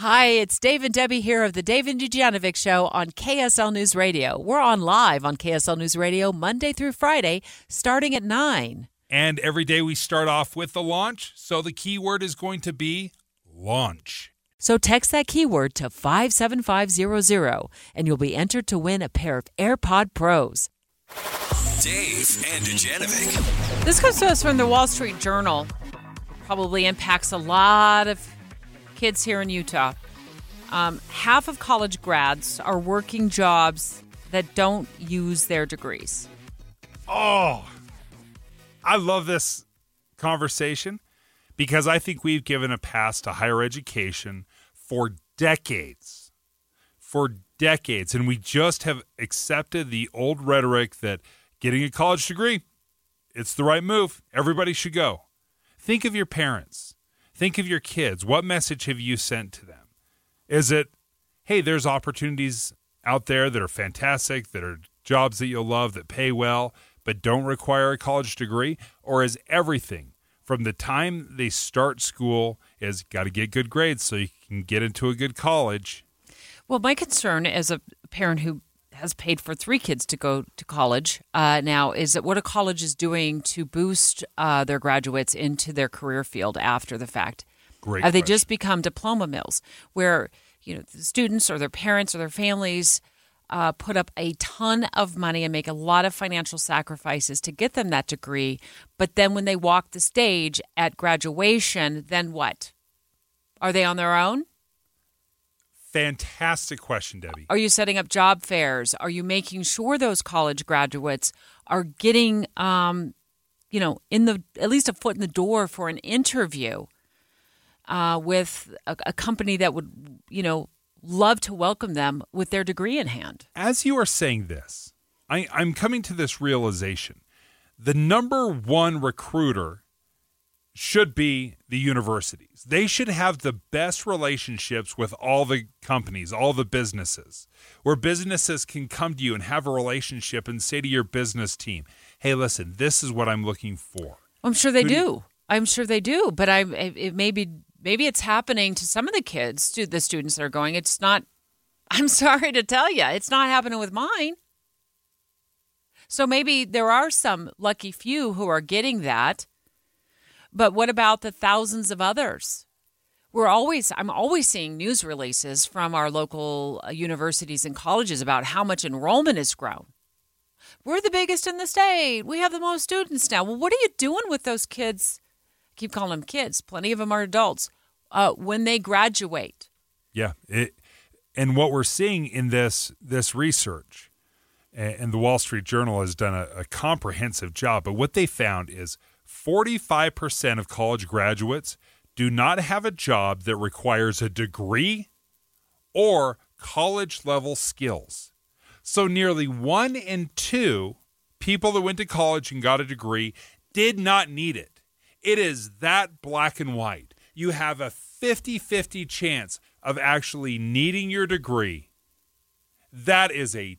Hi, it's Dave and Debbie here of the Dave and Dujanovic Show on KSL News Radio. We're on live on KSL News Radio Monday through Friday, starting at 9. And every day we start off with the launch. So the keyword is going to be launch. So text that keyword to 57500 and you'll be entered to win a pair of AirPod Pros. Dave and Dujanovic. This comes to us from the Wall Street Journal. Probably impacts a lot of kids here in Utah. Um, half of college grads are working jobs that don't use their degrees. Oh, I love this conversation because I think we've given a pass to higher education for decades. For decades. And we just have accepted the old rhetoric that getting a college degree, it's the right move. Everybody should go. Think of your parents. Think of your kids. What message have you sent to them? Is it, hey, there's opportunities out there that are fantastic, that are jobs that you'll love, that pay well, but don't require a college degree? Or is everything from the time they start school is got to get good grades so you can get into a good college? Well, my concern as a parent who has paid for three kids to go to college uh, now is that what a college is doing to boost uh, their graduates into their career field after the fact. Great. Have they just become diploma mills where you know the students or their parents or their families uh, put up a ton of money and make a lot of financial sacrifices to get them that degree, but then when they walk the stage at graduation, then what? Are they on their own? Fantastic question, Debbie. Are you setting up job fairs? Are you making sure those college graduates are getting, um, you know, in the at least a foot in the door for an interview uh, with a, a company that would, you know, love to welcome them with their degree in hand? As you are saying this, I, I'm coming to this realization. The number one recruiter should be the universities. They should have the best relationships with all the companies, all the businesses, where businesses can come to you and have a relationship and say to your business team, hey, listen, this is what I'm looking for. I'm sure they Who do you- I'm sure they do, but I it maybe maybe it's happening to some of the kids, to the students that are going. It's not. I'm sorry to tell you, it's not happening with mine. So maybe there are some lucky few who are getting that, but what about the thousands of others? We're always I'm always seeing news releases from our local uh, universities and colleges about how much enrollment has grown. We're the biggest in the state. We have the most students now. Well, what are you doing with those kids? I keep calling them kids. Plenty of them are adults. Uh, when they graduate, Yeah, it, and what we're seeing in this this research, and the Wall Street Journal has done a, a comprehensive job. But what they found is 45% of college graduates do not have a job that requires a degree or college level skills. So nearly one in two people that went to college and got a degree did not need it. It is that black and white. You have a 50 50 chance of actually needing your degree. That is a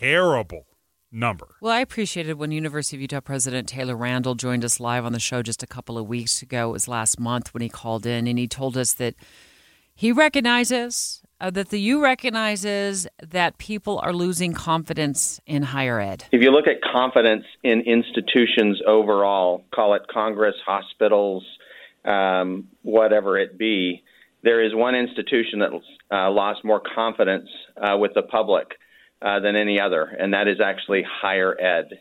terrible number. Well, I appreciated when University of Utah President Taylor Randall joined us live on the show just a couple of weeks ago. It was last month when he called in and he told us that he recognizes uh, that the U recognizes that people are losing confidence in higher ed. If you look at confidence in institutions overall, call it Congress, hospitals, um, whatever it be, there is one institution that uh, lost more confidence uh, with the public uh, than any other, and that is actually higher ed.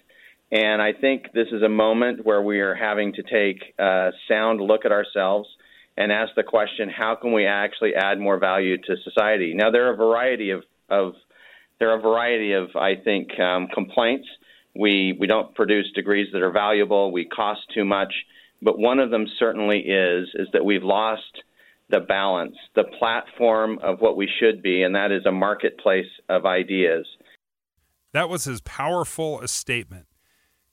And I think this is a moment where we are having to take a sound look at ourselves and ask the question how can we actually add more value to society? Now, there are a variety of, of there are a variety of, I think, um, complaints. We we don't produce degrees that are valuable. We cost too much. But one of them certainly is is that we've lost the balance, the platform of what we should be, and that is a marketplace of ideas. That was as powerful a statement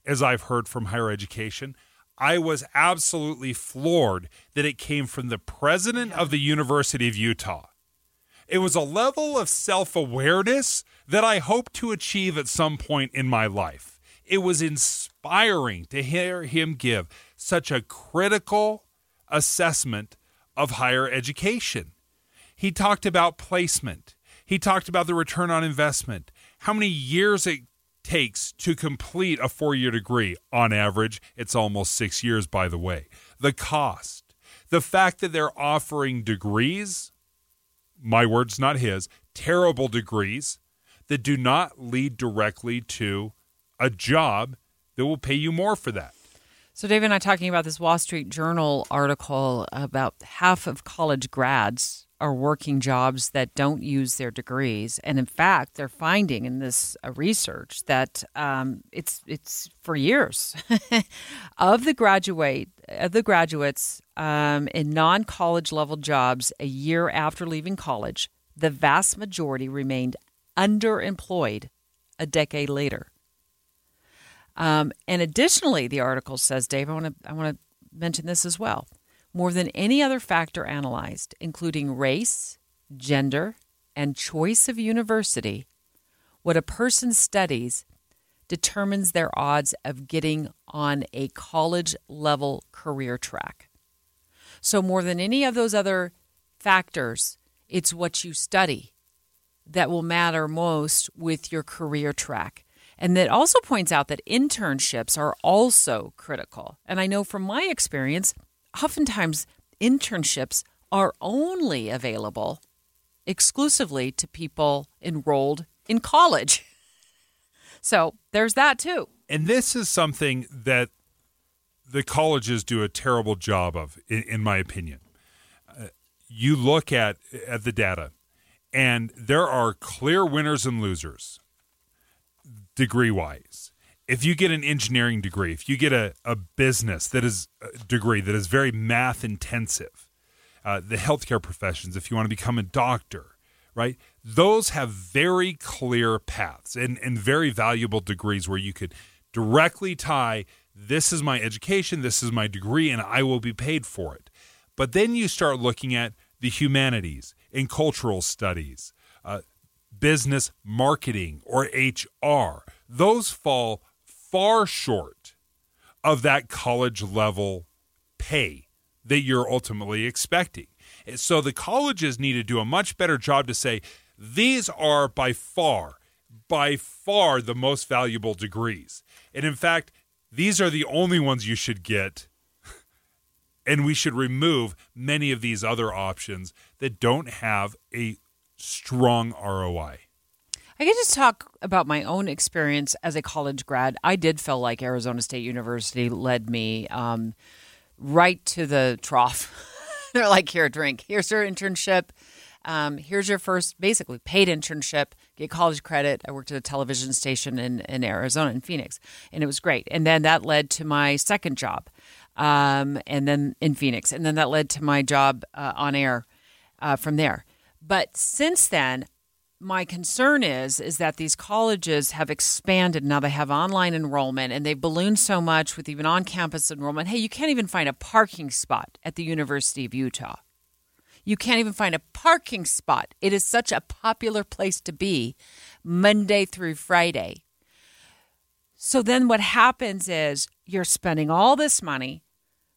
as I've heard from higher education. I was absolutely floored that it came from the president of the University of Utah. It was a level of self awareness that I hope to achieve at some point in my life. It was inspiring to hear him give such a critical assessment of higher education. He talked about placement. He talked about the return on investment, how many years it takes to complete a four year degree. On average, it's almost six years, by the way. The cost, the fact that they're offering degrees, my words, not his, terrible degrees that do not lead directly to a job that will pay you more for that. So, Dave and I talking about this Wall Street Journal article about half of college grads are working jobs that don't use their degrees, and in fact, they're finding in this uh, research that um, it's it's for years of the graduate of the graduates um, in non college level jobs a year after leaving college, the vast majority remained underemployed a decade later. Um, and additionally, the article says, Dave, I want to I want to mention this as well. More than any other factor analyzed, including race, gender, and choice of university, what a person studies determines their odds of getting on a college level career track. So, more than any of those other factors, it's what you study that will matter most with your career track. And that also points out that internships are also critical. And I know from my experience, oftentimes internships are only available exclusively to people enrolled in college. So there's that too. And this is something that the colleges do a terrible job of, in, in my opinion. Uh, you look at at the data, and there are clear winners and losers, degree wise. If you get an engineering degree, if you get a, a business that is a degree that is very math intensive, uh, the healthcare professions, if you want to become a doctor, right? Those have very clear paths and, and very valuable degrees where you could directly tie this is my education, this is my degree, and I will be paid for it. But then you start looking at the humanities and cultural studies, uh, business marketing or HR. Those fall far short of that college level pay that you're ultimately expecting. So the colleges need to do a much better job to say these are by far, by far the most valuable degrees. And in fact, these are the only ones you should get. And we should remove many of these other options that don't have a strong ROI. I can just talk about my own experience as a college grad. I did feel like Arizona State University led me um, right to the trough. They're like, here, drink. Here's your internship. Um, here's your first basically paid internship, get college credit. I worked at a television station in, in Arizona, in Phoenix, and it was great. And then that led to my second job, um, and then in Phoenix. And then that led to my job uh, on air uh, from there. But since then, my concern is is that these colleges have expanded. Now they have online enrollment and they've ballooned so much with even on-campus enrollment. Hey you can't even find a parking spot at the university of utah. You can't even find a parking spot. It is such a popular place to be monday through friday. So then what happens is you're spending all this money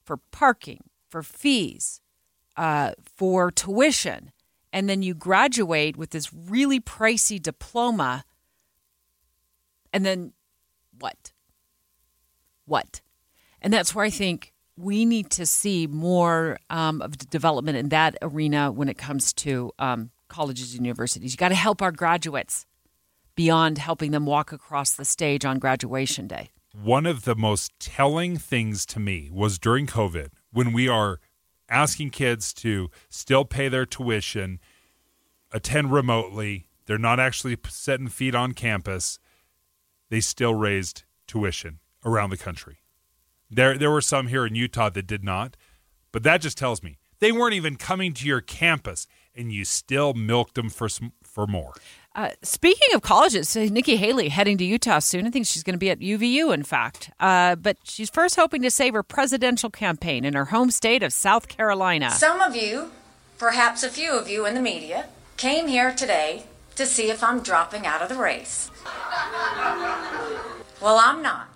for parking for fees uh, for tuition and then you graduate with this really pricey diploma and then what? What? And that's where i think we need to see more um, of development in that arena when it comes to um, colleges and universities. You got to help our graduates beyond helping them walk across the stage on graduation day. One of the most telling things to me was during covid when we are asking kids to still pay their tuition, attend remotely. They're not actually setting feet on campus. They still raised tuition around the country. There, there were some here in Utah that did not, but that just tells me they weren't even coming to your campus, and you still milked them for some, for more. Uh, speaking of colleges, Nikki Haley heading to Utah soon. I think she's going to be at UVU, in fact. Uh, but she's first hoping to save her presidential campaign in her home state of South Carolina. Some of you, perhaps a few of you in the media, came here today to see if I'm dropping out of the race. Well, I'm not.